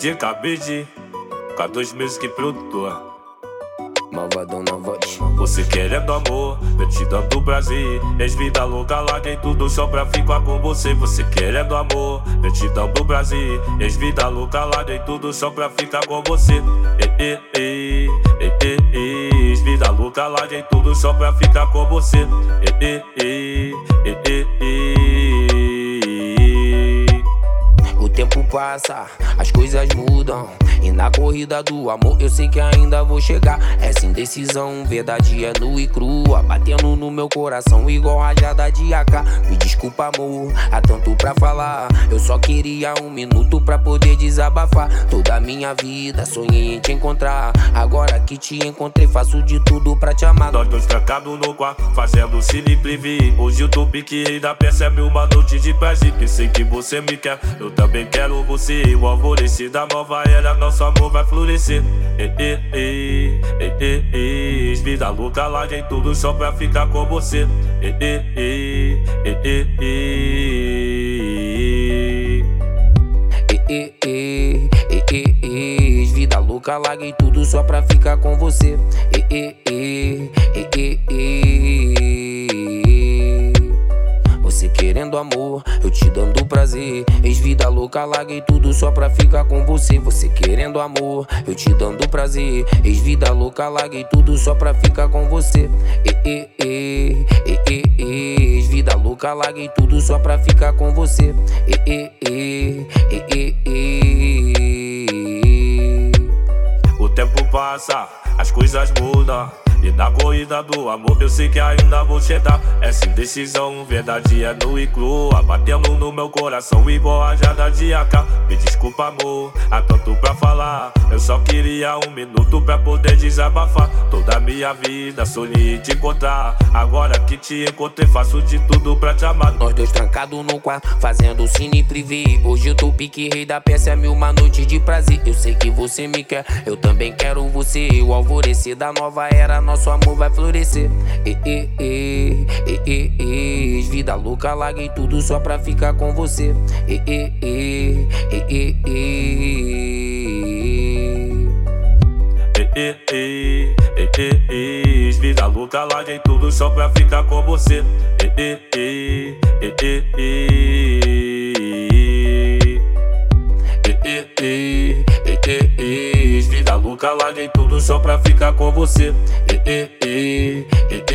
De cabide, com dois meses que produtor. Malvadão na voz. Você querendo amor, eu te dando prazer. Ex-vida louca, larguei tudo só pra ficar com você. Você querendo amor, eu te dando prazer. Ex-vida louca, larguei tudo só pra ficar com você. E, e, e, e, e, Ex-vida louca, larguei tudo só pra ficar com você. E, e, e, e, passa, as coisas mudam. E na corrida do amor eu sei que ainda vou chegar. Essa indecisão, verdade é nua e crua. Batendo no meu coração igual rajada de AK. Me desculpa, amor, há tanto pra falar. Eu só queria um minuto pra poder desabafar. Toda a minha vida sonhei em te encontrar. Agora que te encontrei, faço de tudo pra te amar. Nós dois trancados no quarto, fazendo cine privê. Hoje eu tô pique ainda percebe uma noite de prazer. Que sei que você me quer, eu também quero você. O alvorecer da nova era, nosso amor vai florescer. E, e, e, e, e, e. Vida louca, larguei tudo só pra ficar com você. E, e, e, e, e, e. Louca, larguei tudo só pra ficar com você. E, e, e, e. Você querendo amor, eu te dando prazer. Ex-vida louca, larguei tudo só pra ficar com você. Você querendo amor, eu te dando prazer. Ex-vida louca, larguei tudo só pra ficar com você. E, e, e, e. Ex-vida louca, larguei tudo só pra ficar com você. E, e, e, passa, as coisas mudam. E na corrida do amor eu sei que ainda vou chegar. Essa indecisão, verdade é nua e crua. Batendo no meu coração igual a jada de AK. Me desculpa, amor, há tanto pra falar. Eu só queria um minuto pra poder desabafar. Toda minha vida sonhei te encontrar. Agora que te encontrei, faço de tudo pra te amar. Nós dois trancados no quarto, fazendo cine privê. Hoje eu tô pique rei da peça, mil uma noite de prazer. Eu sei que você me quer, eu também quero você. O alvorecer da nova era, nosso amor vai florescer. E, e, e, e, e, e. Vida louca, larguei tudo só pra ficar com você. E, e, e, e, e, e. E, e, e, e, e, Vida louca, larguei tudo só pra ficar com você. E, e, e, e, e, e. E, e, e, e, e, e. Vida louca, larguei tudo só pra ficar com você. E, e, e,